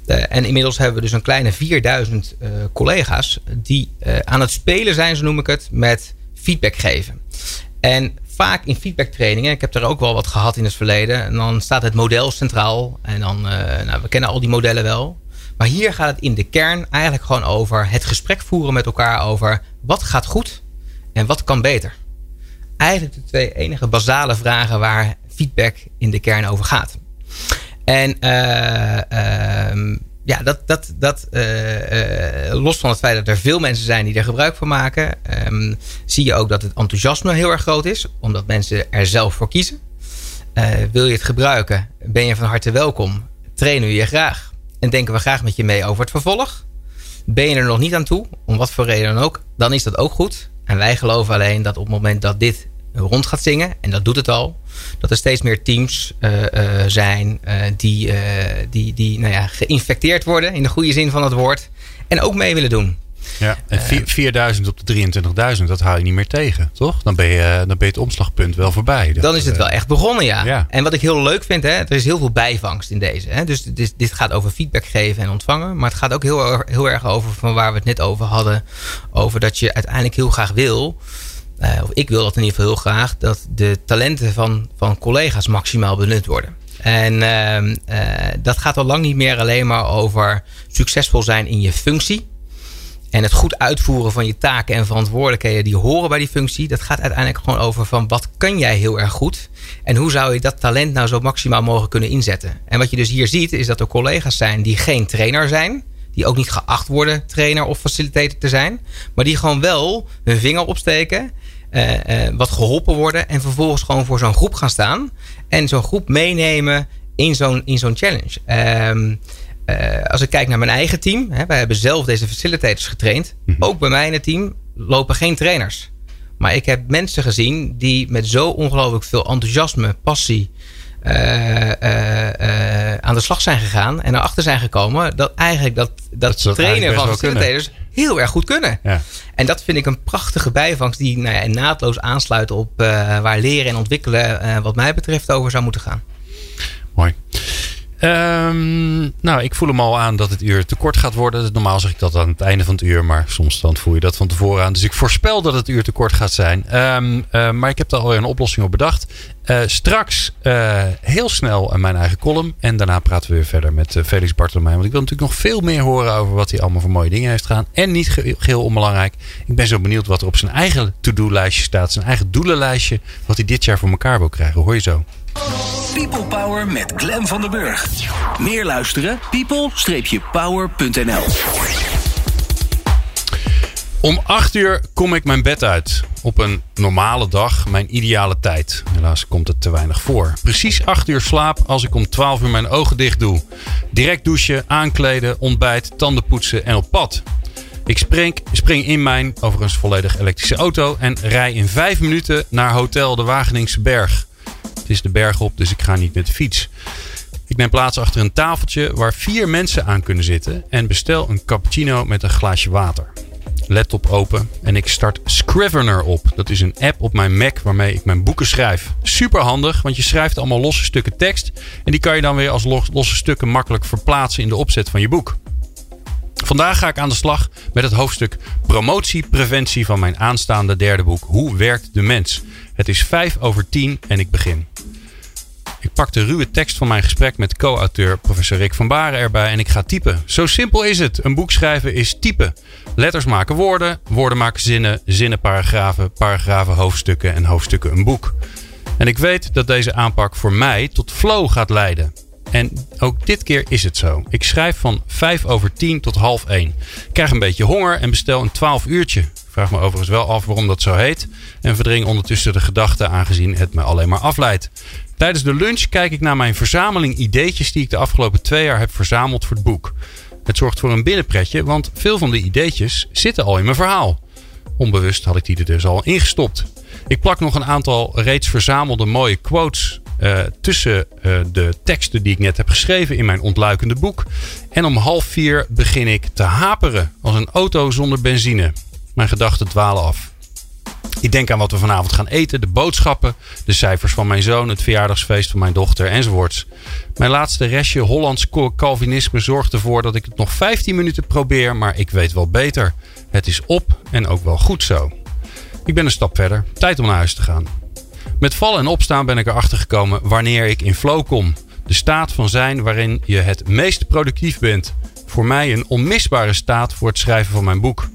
En inmiddels hebben we dus een kleine 4000 collega's die aan het spelen zijn, zo noem ik het, met feedback geven. En vaak in feedbacktrainingen, ik heb er ook wel wat gehad in het verleden, en dan staat het model centraal. En dan, nou, we kennen al die modellen wel. Maar hier gaat het in de kern eigenlijk gewoon over het gesprek voeren met elkaar over wat gaat goed en wat kan beter? Eigenlijk de twee enige basale vragen waar feedback in de kern over gaat. En uh, ja, dat, dat, dat uh, los van het feit dat er veel mensen zijn die er gebruik van maken, um, zie je ook dat het enthousiasme heel erg groot is, omdat mensen er zelf voor kiezen. wil je het gebruiken, ben je van harte welkom. Trainen we je graag en denken we graag met je mee over het vervolg. Ben je er nog niet aan toe, om wat voor reden dan ook, dan is dat ook goed. En wij geloven alleen dat op het moment dat dit rond gaat zingen, en dat doet het al, dat er steeds meer teams uh, uh, zijn uh, die, die, die nou ja, geïnfecteerd worden in de goede zin van het woord. En ook mee willen doen. Ja, en 4000 op de 23.000, dat hou je niet meer tegen, toch? Dan ben je, dan ben je het omslagpunt wel voorbij. dan is het wel echt begonnen, ja. ja. En wat ik heel leuk vind, hè, er is heel veel bijvangst in deze. Hè. Dus dit, dit gaat over feedback geven en ontvangen. Maar het gaat ook heel, heel erg over van waar we het net over hadden. Over dat je uiteindelijk heel graag wil uh, of ik wil dat in ieder geval heel graag, dat de talenten van, van collega's maximaal benut worden. En uh, uh, dat gaat al lang niet meer alleen maar over succesvol zijn in je functie. En het goed uitvoeren van je taken en verantwoordelijkheden die horen bij die functie. Dat gaat uiteindelijk gewoon over van wat kan jij heel erg goed. En hoe zou je dat talent nou zo maximaal mogelijk kunnen inzetten. En wat je dus hier ziet is dat er collega's zijn die geen trainer zijn. Die ook niet geacht worden trainer of facilitator te zijn. Maar die gewoon wel hun vinger opsteken. Uh, uh, wat geholpen worden. En vervolgens gewoon voor zo'n groep gaan staan. En zo'n groep meenemen in zo'n in zo'n challenge. Um, uh, als ik kijk naar mijn eigen team. Hè, wij hebben zelf deze facilitators getraind. Mm -hmm. Ook bij mij in het team lopen geen trainers. Maar ik heb mensen gezien die met zo ongelooflijk veel enthousiasme, passie uh, uh, aan de slag zijn gegaan en erachter zijn gekomen dat eigenlijk dat, dat, dat trainen van facilitators heel erg goed kunnen. Ja. En dat vind ik een prachtige bijvangst die nou ja, naadloos aansluit op waar leren en ontwikkelen wat mij betreft over zou moeten gaan. Mooi. Um, nou, ik voel hem al aan dat het uur te kort gaat worden. Normaal zeg ik dat aan het einde van het uur, maar soms dan voel je dat van tevoren aan. Dus ik voorspel dat het uur te kort gaat zijn. Um, uh, maar ik heb daar alweer een oplossing op bedacht. Uh, straks uh, heel snel mijn eigen column. En daarna praten we weer verder met Felix Bartolomei. Want ik wil natuurlijk nog veel meer horen over wat hij allemaal voor mooie dingen heeft gedaan. En niet geheel onbelangrijk. Ik ben zo benieuwd wat er op zijn eigen to-do-lijstje staat. Zijn eigen doelenlijstje. Wat hij dit jaar voor elkaar wil krijgen. Hoor je zo. People Power met Glen van der Burg. Meer luisteren? people-power.nl Om 8 uur kom ik mijn bed uit. Op een normale dag, mijn ideale tijd. Helaas komt het te weinig voor. Precies 8 uur slaap als ik om 12 uur mijn ogen dicht doe. Direct douchen, aankleden, ontbijt, tanden poetsen en op pad. Ik spring, spring in mijn, overigens volledig elektrische auto... en rij in 5 minuten naar Hotel de Wageningse Berg. Het is de berg op, dus ik ga niet met de fiets. Ik neem plaats achter een tafeltje waar vier mensen aan kunnen zitten en bestel een cappuccino met een glaasje water. Laptop open en ik start Scrivener op. Dat is een app op mijn Mac waarmee ik mijn boeken schrijf. Super handig, want je schrijft allemaal losse stukken tekst en die kan je dan weer als losse stukken makkelijk verplaatsen in de opzet van je boek. Vandaag ga ik aan de slag met het hoofdstuk Promotie, preventie van mijn aanstaande derde boek Hoe werkt de mens? Het is vijf over tien en ik begin. Ik pak de ruwe tekst van mijn gesprek met co-auteur professor Rick van Baren erbij en ik ga typen. Zo simpel is het. Een boek schrijven is typen. Letters maken woorden, woorden maken zinnen, zinnen paragrafen, paragrafen hoofdstukken en hoofdstukken een boek. En ik weet dat deze aanpak voor mij tot flow gaat leiden. En ook dit keer is het zo. Ik schrijf van 5 over 10 tot half 1. Ik krijg een beetje honger en bestel een 12 uurtje. Ik vraag me overigens wel af waarom dat zo heet. En verdring ondertussen de gedachte aangezien het me alleen maar afleidt. Tijdens de lunch kijk ik naar mijn verzameling ideetjes die ik de afgelopen twee jaar heb verzameld voor het boek. Het zorgt voor een binnenpretje, want veel van de ideetjes zitten al in mijn verhaal. Onbewust had ik die er dus al ingestopt. Ik plak nog een aantal reeds verzamelde mooie quotes tussen uh, de teksten die ik net heb geschreven in mijn ontluikende boek. En om half vier begin ik te haperen als een auto zonder benzine. Mijn gedachten dwalen af. Ik denk aan wat we vanavond gaan eten, de boodschappen, de cijfers van mijn zoon, het verjaardagsfeest van mijn dochter enzovoorts. Mijn laatste restje Hollands Calvinisme zorgt ervoor dat ik het nog 15 minuten probeer, maar ik weet wel beter. Het is op en ook wel goed zo. Ik ben een stap verder. Tijd om naar huis te gaan. Met vallen en opstaan ben ik erachter gekomen wanneer ik in flow kom. De staat van zijn waarin je het meest productief bent. Voor mij een onmisbare staat voor het schrijven van mijn boek.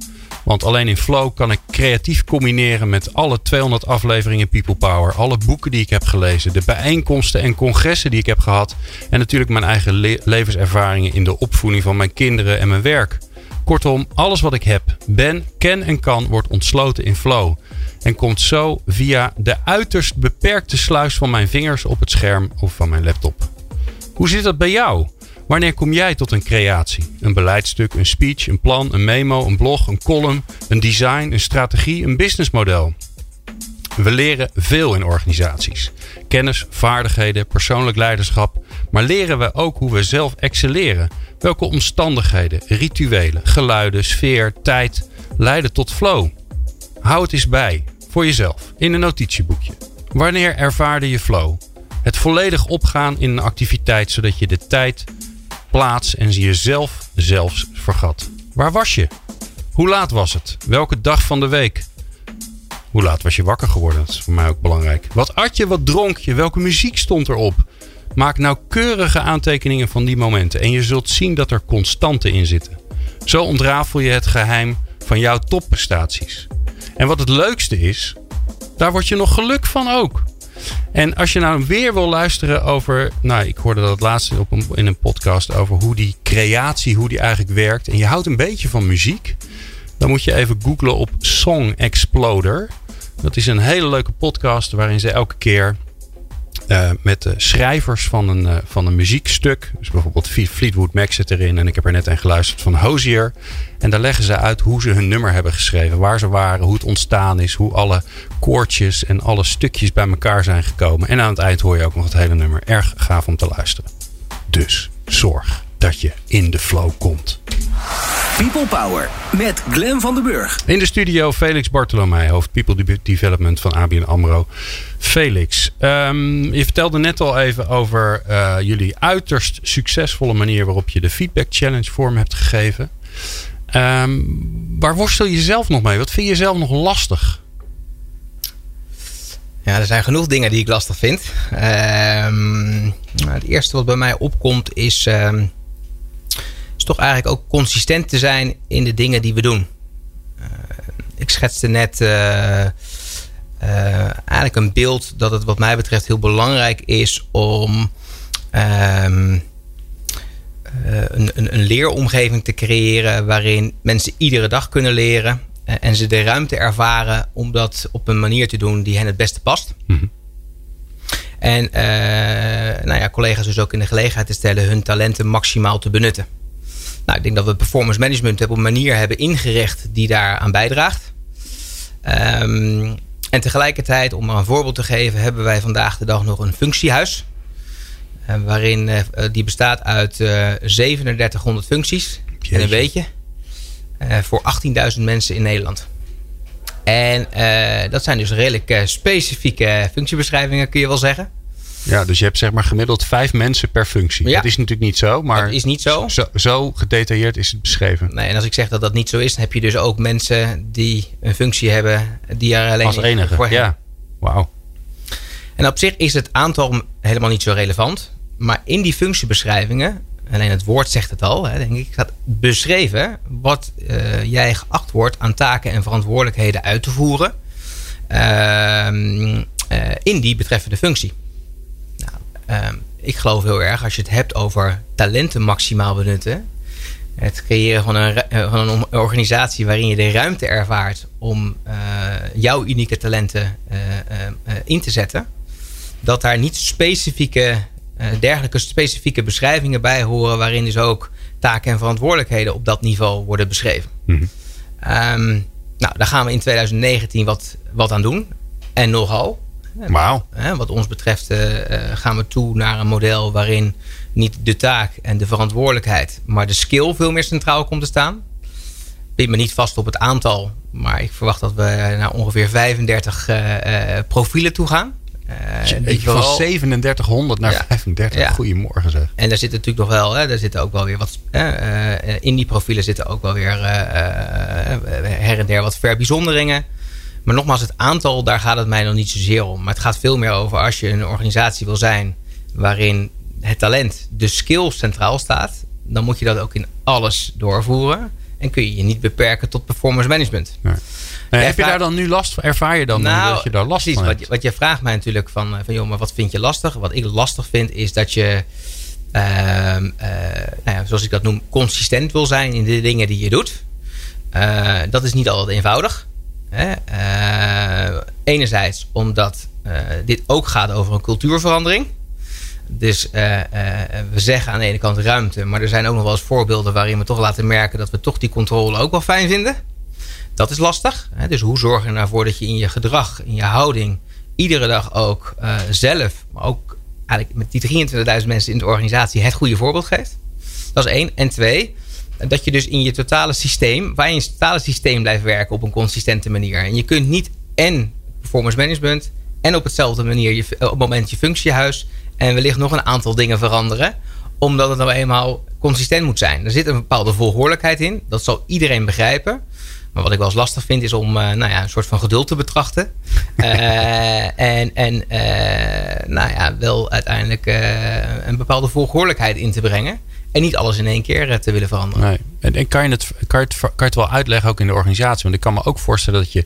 Want alleen in flow kan ik creatief combineren met alle 200 afleveringen People Power. Alle boeken die ik heb gelezen. De bijeenkomsten en congressen die ik heb gehad. En natuurlijk mijn eigen levenservaringen in de opvoeding van mijn kinderen en mijn werk. Kortom, alles wat ik heb, ben, ken en kan wordt ontsloten in flow. En komt zo via de uiterst beperkte sluis van mijn vingers op het scherm of van mijn laptop. Hoe zit dat bij jou? Wanneer kom jij tot een creatie? Een beleidstuk, een speech, een plan, een memo, een blog, een column, een design, een strategie, een businessmodel? We leren veel in organisaties. Kennis, vaardigheden, persoonlijk leiderschap. Maar leren we ook hoe we zelf excelleren? Welke omstandigheden, rituelen, geluiden, sfeer, tijd leiden tot flow? Hou het eens bij, voor jezelf, in een notitieboekje. Wanneer ervaarde je flow? Het volledig opgaan in een activiteit zodat je de tijd, plaats en jezelf zelfs vergat. Waar was je? Hoe laat was het? Welke dag van de week? Hoe laat was je wakker geworden? Dat is voor mij ook belangrijk. Wat at je? Wat dronk je? Welke muziek stond erop? Maak nauwkeurige aantekeningen van die momenten en je zult zien dat er constanten in zitten. Zo ontrafel je het geheim van jouw topprestaties. En wat het leukste is, daar word je nog geluk van ook. En als je nou weer wil luisteren over. Nou, ik hoorde dat laatst op in een podcast over hoe die creatie, hoe die eigenlijk werkt. En je houdt een beetje van muziek. Dan moet je even googlen op Song Exploder. Dat is een hele leuke podcast waarin ze elke keer uh, met de schrijvers van een, uh, van een muziekstuk. Dus bijvoorbeeld Fleetwood Mac zit erin. En ik heb er net een geluisterd van Hozier. En daar leggen ze uit hoe ze hun nummer hebben geschreven. Waar ze waren, hoe het ontstaan is. Hoe alle koortjes en alle stukjes bij elkaar zijn gekomen. En aan het eind hoor je ook nog het hele nummer. Erg gaaf om te luisteren. Dus zorg dat je in de flow komt. People Power met Glen van den Burg. In de studio Felix Bartolomei, hoofd People Development van ABN AMRO. Felix, um, je vertelde net al even over uh, jullie uiterst succesvolle manier waarop je de Feedback Challenge vorm hebt gegeven. Um, waar worstel je zelf nog mee? Wat vind je zelf nog lastig? Ja, er zijn genoeg dingen die ik lastig vind. Um, het eerste wat bij mij opkomt is toch eigenlijk ook consistent te zijn in de dingen die we doen. Uh, ik schetste net uh, uh, eigenlijk een beeld dat het wat mij betreft heel belangrijk is om um, een, een, een, leeromgeving te creëren waarin mensen iedere dag kunnen leren en ze de ruimte ervaren om dat op een manier te doen die hen het beste past. Mm -hmm. En nou ja, collega's dus ook in de gelegenheid te stellen hun talenten maximaal te benutten. Nou, ik denk dat we performance management op een manier hebben ingericht die daaraan bijdraagt. Um, en tegelijkertijd, om maar een voorbeeld te geven, hebben wij vandaag de dag nog een functiehuis. Uh, waarin uh, die bestaat uit uh, 3700 functies. En een beetje. voor 18.000 mensen in Nederland. En dat zijn dus redelijk specifieke functiebeschrijvingen, kun je wel zeggen. Ja, dus je hebt zeg maar gemiddeld vijf mensen per functie. Ja. Dat is natuurlijk niet zo, maar dat is niet zo. zo. Zo gedetailleerd is het beschreven. Nee, en als ik zeg dat dat niet zo is, dan heb je dus ook mensen die een functie hebben die er alleen als enige. Voor ja. Wauw. En op zich is het aantal helemaal niet zo relevant. Maar in die functiebeschrijvingen, alleen het woord zegt het al, hè, denk ik, staat beschreven wat uh, jij geacht wordt aan taken en verantwoordelijkheden uit te voeren. Uh, in die betreffende functie. Ehm, ik geloof heel erg, als je het hebt over talenten maximaal benutten. Het creëren van een, eh, van een organisatie waarin je de ruimte ervaart om uh, jouw unieke talenten uh, in te zetten. Dat daar niet specifieke, dergelijke specifieke beschrijvingen bij horen, waarin dus ook taken en verantwoordelijkheden op dat niveau worden beschreven. Mm -hmm. nou, daar gaan we in 2019 wat, wat aan doen. En nogal. Wauw. Wat ons betreft uh, gaan we toe naar een model waarin niet de taak en de verantwoordelijkheid, maar de skill veel meer centraal komt te staan. Ik ben me niet vast op het aantal, maar ik verwacht dat we naar ongeveer 35 uh, profielen toe gaan. Uh, van 3700 naar 35. Ja. Goedemorgen zeg. En daar zit natuurlijk nog wel, hè, daar zitten ook wel weer wat. in die profielen zitten ook wel weer her en der wat verbijzonderingen. Maar nogmaals, het aantal, daar gaat het mij nog niet zozeer om. Maar het gaat veel meer over als je een organisatie wil zijn waarin het talent, de skill centraal staat, dan moet je dat ook in alles doorvoeren. En kun je je niet beperken tot performance management. Nee. heb je daar dan nu last van? Ervaar je dan nou, dat je daar last precies, van hebt? Wat, wat je vraagt mij natuurlijk van, eh, van joh, maar wat vind je lastig? Wat ik lastig vind is dat je, uh, nou ja, zoals ik dat noem, consistent wil zijn in de dingen die je doet. Uh, dat is niet altijd eenvoudig. Hè? Uh, enerzijds omdat dit ook gaat over een cultuurverandering. Dus uh, we zeggen aan de ene kant ruimte, maar er zijn ook nog wel eens voorbeelden waarin we toch laten merken dat we toch die controle ook wel fijn vinden. Dat is lastig. Hè? Dus hoe zorg je ervoor dat je in je gedrag, in je houding, iedere dag ook zelf, maar ook eigenlijk met die 23.000 mensen in de organisatie het goede voorbeeld geeft. Dat is één. En twee, dat je dus in je totale systeem, waar je in je totale systeem blijft werken op een consistente manier. En je kunt niet en performance management en op hetzelfde manier je, op het moment je functiehuis en wellicht nog een aantal dingen veranderen. Omdat het nou eenmaal consistent moet zijn. Er zit een bepaalde volgordelijkheid in. Dat zal iedereen begrijpen. Maar wat ik wel eens lastig vind is om uh, nou ja, een soort van geduld te betrachten. uh, en en uh, nou ja, wel uiteindelijk een bepaalde volgordelijkheid in te brengen. En niet alles in één keer eh, te willen veranderen. Nee. En, en kan, je het, kan, je het, kan je het wel uitleggen ook in de organisatie? Want ik kan me ook voorstellen dat je.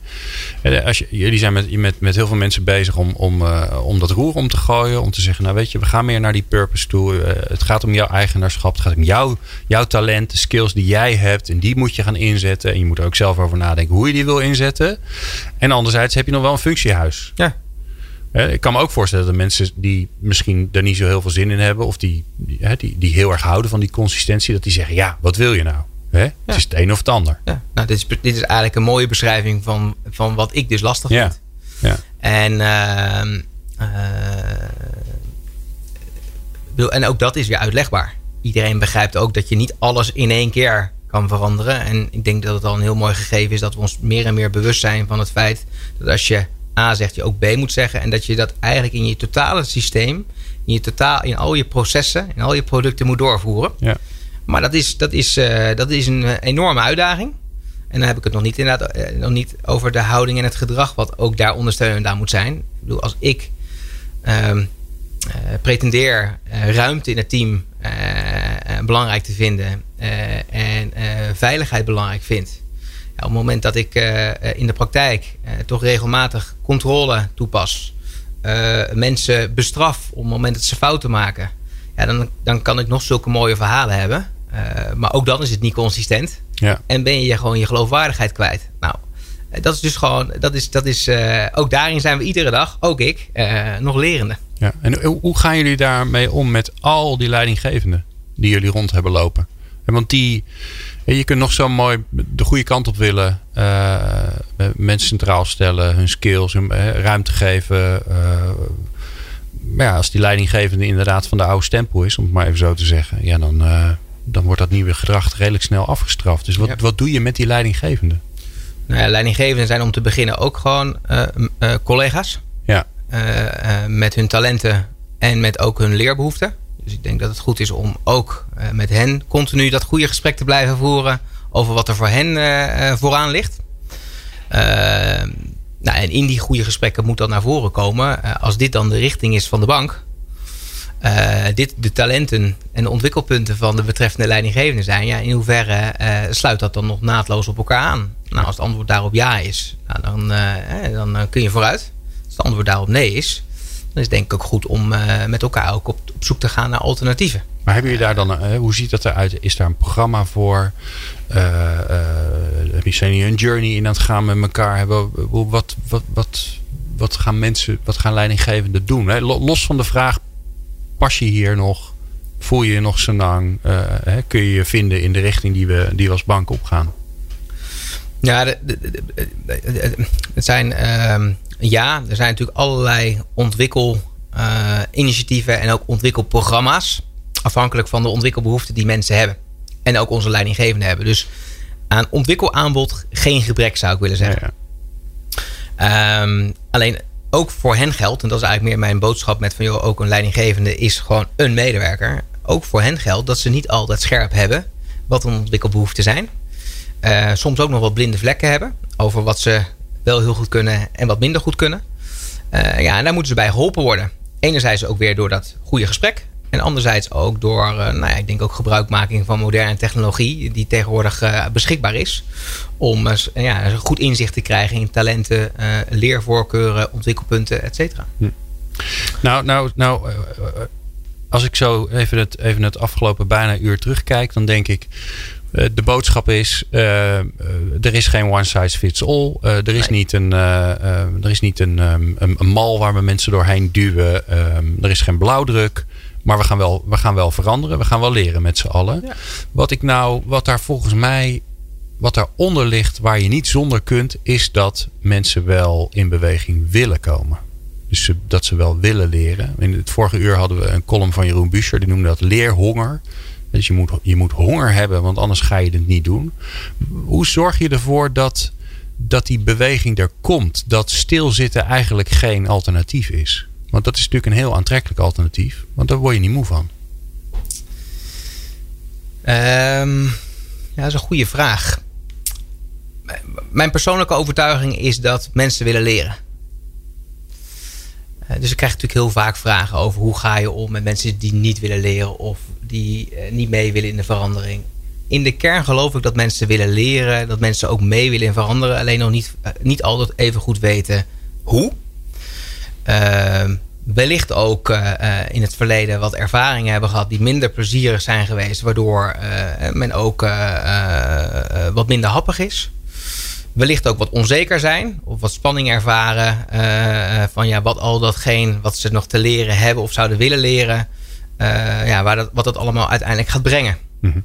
Eh, als je jullie zijn met, met, met heel veel mensen bezig om, om, uh, om dat roer om te gooien. Om te zeggen, nou weet je, we gaan meer naar die purpose toe. Uh, het gaat om jouw eigenaarschap. Het gaat om jouw, jouw talent, de skills die jij hebt. En die moet je gaan inzetten. En je moet er ook zelf over nadenken hoe je die wil inzetten. En anderzijds heb je nog wel een functiehuis. Ja. Ik kan me ook voorstellen dat mensen die misschien er niet zo heel veel zin in hebben, of die, die, die heel erg houden van die consistentie, dat die zeggen: Ja, wat wil je nou? Het is het een of het ander. Ja. Nou, dit, is, dit is eigenlijk een mooie beschrijving van, van wat ik dus lastig vind. Ja. En, uh, uh, en ook dat is weer uitlegbaar. Iedereen begrijpt ook dat je niet alles in één keer kan veranderen. En ik denk dat het al een heel mooi gegeven is dat we ons meer en meer bewust zijn van het feit dat als je A zegt, je ook B moet zeggen. En dat je dat eigenlijk in je totale systeem, in, je totaal, in al je processen, in al je producten moet doorvoeren. Ja. Maar dat is, dat, is, uh, dat is een enorme uitdaging. En dan heb ik het nog niet, inderdaad, uh, nog niet over de houding en het gedrag, wat ook daar ondersteunend aan moet zijn. Ik bedoel, als ik uh, pretendeer ruimte in het team belangrijk te vinden en veiligheid belangrijk vind op het moment dat ik uh, in de praktijk uh, toch regelmatig controle toepas, mensen bestraf op het moment dat ze fouten maken, ja, dan, dan kan ik nog zulke mooie verhalen hebben. maar ook dan is het niet consistent. Ja. En ben je gewoon je geloofwaardigheid kwijt. Nou, dat is dus gewoon, dat is, dat is, ook daarin zijn we iedere dag, ook ik, nog lerende. Ja. En hoe gaan jullie daarmee om met al die leidinggevenden die jullie rond hebben lopen? want die, je kunt nog zo mooi de goede kant op willen. Uh, mensen centraal stellen, hun skills, hun, ruimte geven. Uh, maar ja, als die leidinggevende inderdaad van de oude stempel is, om het maar even zo te zeggen, ja, dan, uh, dan wordt dat nieuwe gedrag redelijk snel afgestraft. Dus wat, ja. wat doe je met die leidinggevende? Nou ja, leidinggevenden zijn om te beginnen ook gewoon collega's. Ja. met hun talenten en met ook hun leerbehoeften. Dus ik denk dat het goed is om ook uh, met hen continu dat goede gesprek te blijven voeren over wat er voor hen uh, vooraan ligt. Nou, en in die goede gesprekken moet dat naar voren komen. Als dit dan de richting is van de bank, dit de talenten en de ontwikkelpunten van de betreffende leidinggevende zijn, ja, in hoeverre sluit dat dan nog naadloos op elkaar aan? Nou, als het antwoord daarop ja is, nou, dan, dan kun je vooruit. Als het antwoord daarop nee is, dan is het denk ik ook goed om met elkaar ook op, zoek te gaan naar alternatieven. Maar hebben jullie daar dan, hoe ziet dat eruit? Is daar een programma voor? heb je een journey in aan het gaan met elkaar? Hebben, wat, wat, wat, wat gaan mensen, wat gaan leidinggevenden doen? Hè? Los van de vraag pas je hier nog? Voel je je nog zo lang? Uh, kun je je vinden in de richting die we, die we als bank opgaan? Ja, de, de, de, het zijn, uh, ja, er zijn natuurlijk allerlei ontwikkelinitiatieven uh, en ook ontwikkelprogramma's. Afhankelijk van de ontwikkelbehoeften die mensen hebben. En ook onze leidinggevenden hebben. Dus aan ontwikkelaanbod geen gebrek zou ik willen zeggen. Ja, um, alleen ook voor hen geldt, en dat is eigenlijk meer mijn boodschap met van joh, ook een leidinggevende is gewoon een medewerker. Ook voor hen geldt dat ze niet altijd scherp hebben wat hun ontwikkelbehoeften zijn. Uh, soms ook nog wat blinde vlekken hebben over wat ze wel heel goed kunnen en wat minder goed kunnen. Uh, ja, en daar moeten ze bij geholpen worden. Enerzijds ook weer door dat goede gesprek. En anderzijds ook door, uh, nou ja, ik denk ook gebruikmaking van moderne technologie die tegenwoordig beschikbaar is. Om ja, goed inzicht te krijgen in talenten, leervoorkeuren, ontwikkelpunten, et cetera. Hm. Nou, nou, nou als ik zo even het, even het afgelopen bijna uur terugkijk, dan denk ik. De boodschap is: er is geen one size fits all. er is nee. niet, een, er is niet een, um, een, een, mal waar we mensen doorheen duwen. Um, er is geen blauwdruk. Maar we gaan wel, we gaan wel veranderen. We gaan wel leren met z'n allen. Ja. Wat ik nou, wat daar volgens mij, wat daaronder ligt, waar je niet zonder kunt, is dat mensen wel in beweging willen komen. Dus ze, dat ze wel willen leren. In het vorige uur hadden we een column van Jeroen Buescher, die noemde dat leerhonger. Dus je moet, je moet honger hebben, want anders ga je het niet doen. Hoe zorg je ervoor dat, dat die beweging er komt? Dat stilzitten eigenlijk geen alternatief is? Want dat is natuurlijk een heel aantrekkelijk alternatief. Want daar word je niet moe van. Um, ja, dat is een goede vraag. Mijn persoonlijke overtuiging is dat mensen willen leren. Uh, dus ik krijg natuurlijk heel vaak vragen over hoe ga je om met mensen die niet willen leren of die uh, niet mee willen in de verandering. In de kern geloof ik dat mensen willen leren, dat mensen ook mee willen in veranderen, alleen nog niet, uh, niet altijd even goed weten hoe. Uh, wellicht ook in het verleden wat ervaringen hebben gehad die minder plezierig zijn geweest, waardoor men ook wat minder happig is. Wellicht ook wat onzeker zijn of wat spanning ervaren van ja, wat al datgene wat ze nog te leren hebben of zouden willen leren, ja, waar dat, wat dat allemaal uiteindelijk gaat brengen. Mm -hmm.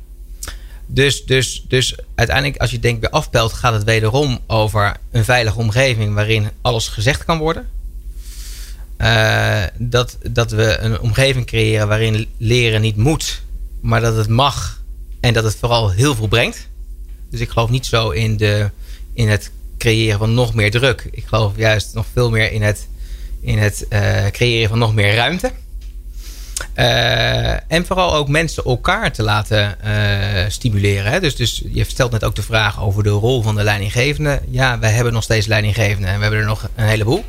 Dus, dus, dus uiteindelijk, als je denkt bij afpelt, gaat het wederom over een veilige omgeving waarin alles gezegd kan worden. Uh, dat, dat we een omgeving creëren waarin leren niet moet, maar dat het mag en dat het vooral heel veel brengt. Dus ik geloof niet zo in, de, in het creëren van nog meer druk. Ik geloof juist nog veel meer in het, in het uh, creëren van nog meer ruimte. Uh, en vooral ook mensen elkaar te laten stimuleren. Hè? Dus, dus je stelt net ook de vraag over de rol van de leidinggevende. Ja, wij hebben nog steeds leidinggevenden en we hebben er nog een heleboel.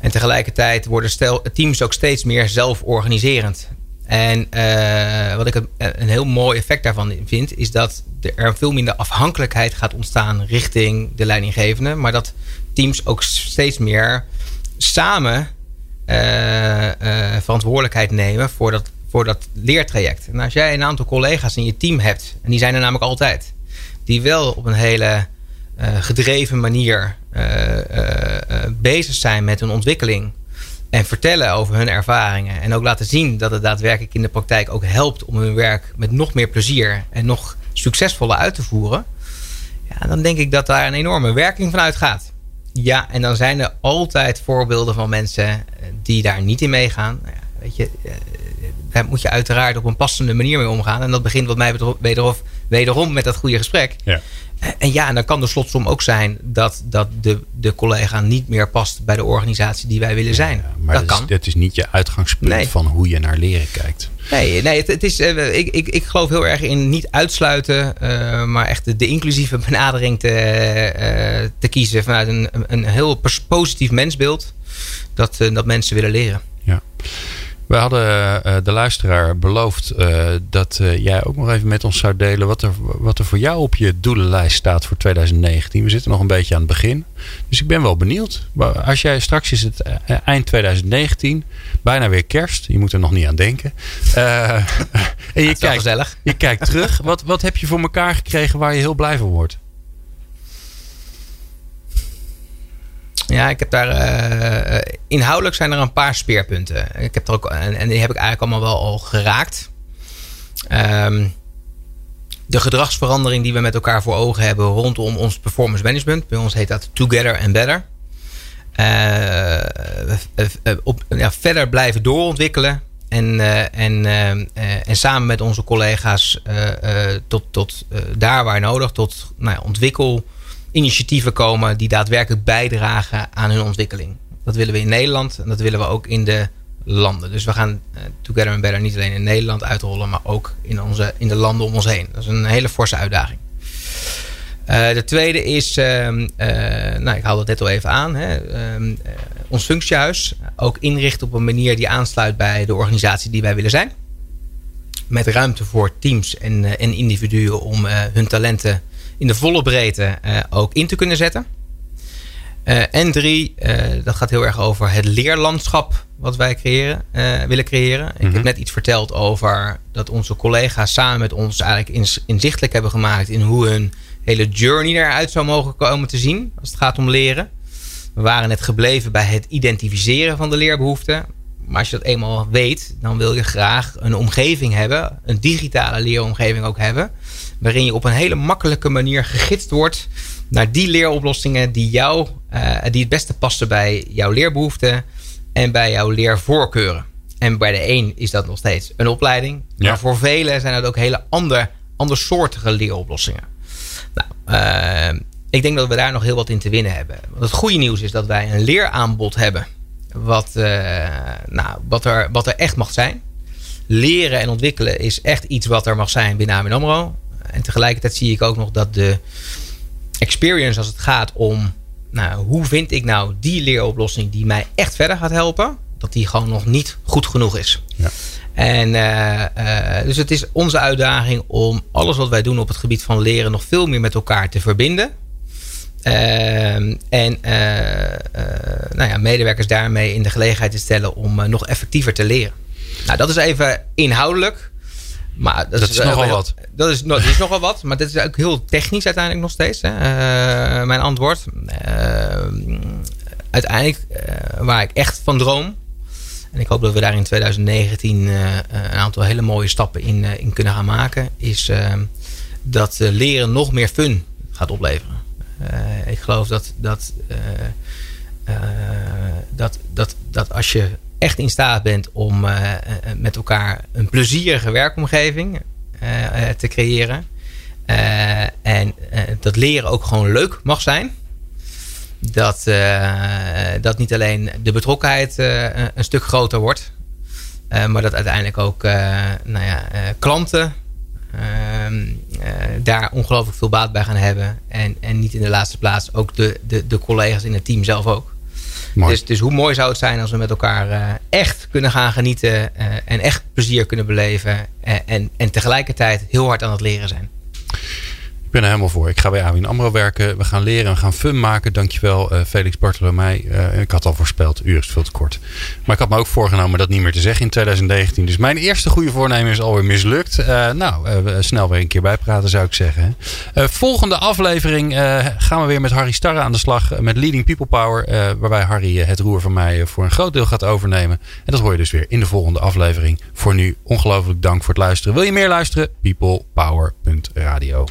En tegelijkertijd worden teams ook steeds meer zelforganiserend. En uh, wat ik een, heel mooi effect daarvan vind, is dat er veel minder afhankelijkheid gaat ontstaan richting de leidinggevende. Maar dat teams ook steeds meer samen uh, uh, verantwoordelijkheid nemen voor dat, voor dat leertraject. En als jij een aantal collega's in je team hebt, en die zijn er namelijk altijd, die wel op een hele gedreven manier bezig zijn met hun ontwikkeling. En vertellen over hun ervaringen. En ook laten zien dat het daadwerkelijk in de praktijk ook helpt om hun werk met nog meer plezier en nog succesvoller uit te voeren. Ja, dan denk ik dat daar een enorme werking van uitgaat. Ja, en dan zijn er altijd voorbeelden van mensen die daar niet in meegaan. Nou ja, weet je, daar moet je uiteraard op een passende manier mee omgaan. En dat begint wat mij betreft wederom met dat goede gesprek. Ja. En ja, en dan kan de slotsom ook zijn dat, dat de, de collega niet meer past bij de organisatie die wij willen zijn. maar dat, dat, kan. Is, dat is niet je uitgangspunt Nee. van hoe je naar leren kijkt. Nee, nee het, het is, eh, ik, ik, ik geloof heel erg in niet uitsluiten, eh, maar echt de, de inclusieve benadering te, eh, te kiezen vanuit een, een heel pos- positief mensbeeld. Dat, eh, dat mensen willen leren. Ja. We hadden eh, de luisteraar beloofd eh, dat eh, jij ook nog even met ons zou delen wat er, wat er voor jou op je doelenlijst staat voor 2019. We zitten nog een beetje aan het begin. Dus ik ben wel benieuwd. Maar Als jij straks is het eind 2019, bijna weer kerst. Je moet er nog niet aan denken. En je kijkt, gezellig. je kijkt terug. Wat, wat heb je voor elkaar gekregen waar je heel blij van wordt? Ja, ik heb daar eh, eh, inhoudelijk zijn er een paar speerpunten. Ik heb er ook, en, en die heb ik eigenlijk allemaal wel al geraakt. Ehm, de gedragsverandering die we met elkaar voor ogen hebben rondom ons performance management. Bij ons heet dat Together and Better. Eh, op, ja, verder blijven doorontwikkelen. En, en, en samen met onze collega's tot, tot daar waar nodig, tot nou ja, ontwikkelinitiatieven komen die daadwerkelijk bijdragen aan hun ontwikkeling. Dat willen we in Nederland en dat willen we ook in de landen. Dus we gaan eh, Together and Better niet alleen in Nederland uitrollen, maar ook in, onze, in de landen om ons heen. Dat is een hele forse uitdaging. Eh, de tweede is, ehm, eh, nou, ik haalde het net al even aan, hè, ehm, eh, ons functiehuis ook inrichten op een manier die aansluit bij de organisatie die wij willen zijn. Met ruimte voor teams en, en individuen om hun talenten in de volle breedte eh, ook in te kunnen zetten. Eh, en drie, eh, dat gaat heel erg over het leerlandschap wat wij creëren, willen creëren. Ik Mhm. heb net iets verteld over dat onze collega's samen met ons eigenlijk inzichtelijk hebben gemaakt in hoe hun hele journey eruit zou mogen komen te zien als het gaat om leren. We waren net gebleven bij het identificeren van de leerbehoeften. Maar als je dat eenmaal weet, dan wil je graag een omgeving hebben, een digitale leeromgeving ook hebben, waarin je op een hele makkelijke manier gegidst wordt naar die leeroplossingen die, jou, eh, die het beste passen bij jouw leerbehoeften en bij jouw leervoorkeuren. En bij de een is dat nog steeds een opleiding, Ja. maar voor velen zijn het ook hele ander, andersoortige leeroplossingen. Nou, eh, ik denk dat we daar nog heel wat in te winnen hebben. Want het goede nieuws is dat wij een leeraanbod hebben. Wat, eh, nou, wat, er, wat er echt mag zijn. Leren en ontwikkelen is echt iets wat er mag zijn binnen ABN AMRO. En tegelijkertijd zie ik ook nog dat de experience als het gaat om... Nou, hoe vind ik nou die leeroplossing die mij echt verder gaat helpen... dat die gewoon nog niet goed genoeg is. Ja. En eh, eh, dus het is onze uitdaging om alles wat wij doen op het gebied van leren nog veel meer met elkaar te verbinden. Ehm, en eh, nou ja, medewerkers daarmee in de gelegenheid te stellen om nog effectiever te leren. Nou, dat is even inhoudelijk. Maar dat, Dat is nogal heel- wat. Dat is, dat is nogal wat, maar dit is ook heel technisch uiteindelijk nog steeds. Hè? Eh, mijn antwoord. Eh, uiteindelijk, eh, waar ik echt van droom. En ik hoop dat we daar in 2019 eh, een aantal hele mooie stappen in, in kunnen gaan maken. Is dat leren nog meer fun gaat opleveren. Ik geloof dat, dat, dat, dat, dat als je echt in staat bent om eh, eh, met elkaar een plezierige werkomgeving eh, te creëren. en dat leren ook gewoon leuk mag zijn. Dat, dat niet alleen de betrokkenheid een stuk groter wordt. maar dat uiteindelijk ook nou ja, klanten ehm, eh, daar ongelooflijk veel baat bij gaan hebben. En, en niet in de laatste plaats ook de, de, de collega's in het team zelf ook. Dus, dus hoe mooi zou het zijn als we met elkaar eh, echt kunnen gaan genieten. eh, en echt plezier kunnen beleven. eh, en, en tegelijkertijd heel hard aan het leren zijn. Ben er helemaal voor. Ik ga bij ABN AMRO werken. We gaan leren en we gaan fun maken. Dankjewel eh Felix Bartolomei. Eh, ik had al voorspeld, uur is veel te kort. Maar ik had me ook voorgenomen dat niet meer te zeggen in 2019. Dus mijn eerste goede voornemen is alweer mislukt. Eh, nou, snel weer een keer bijpraten zou ik zeggen. Volgende aflevering gaan we weer met Harry Starre aan de slag. met Leading People Power. waarbij Harry het roer van mij voor een groot deel gaat overnemen. En dat hoor je dus weer in de volgende aflevering. Voor nu ongelooflijk dank voor het luisteren. Wil je meer luisteren? peoplepower.radio.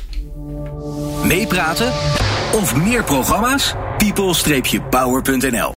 Meepraten of meer programma's? people-power.nl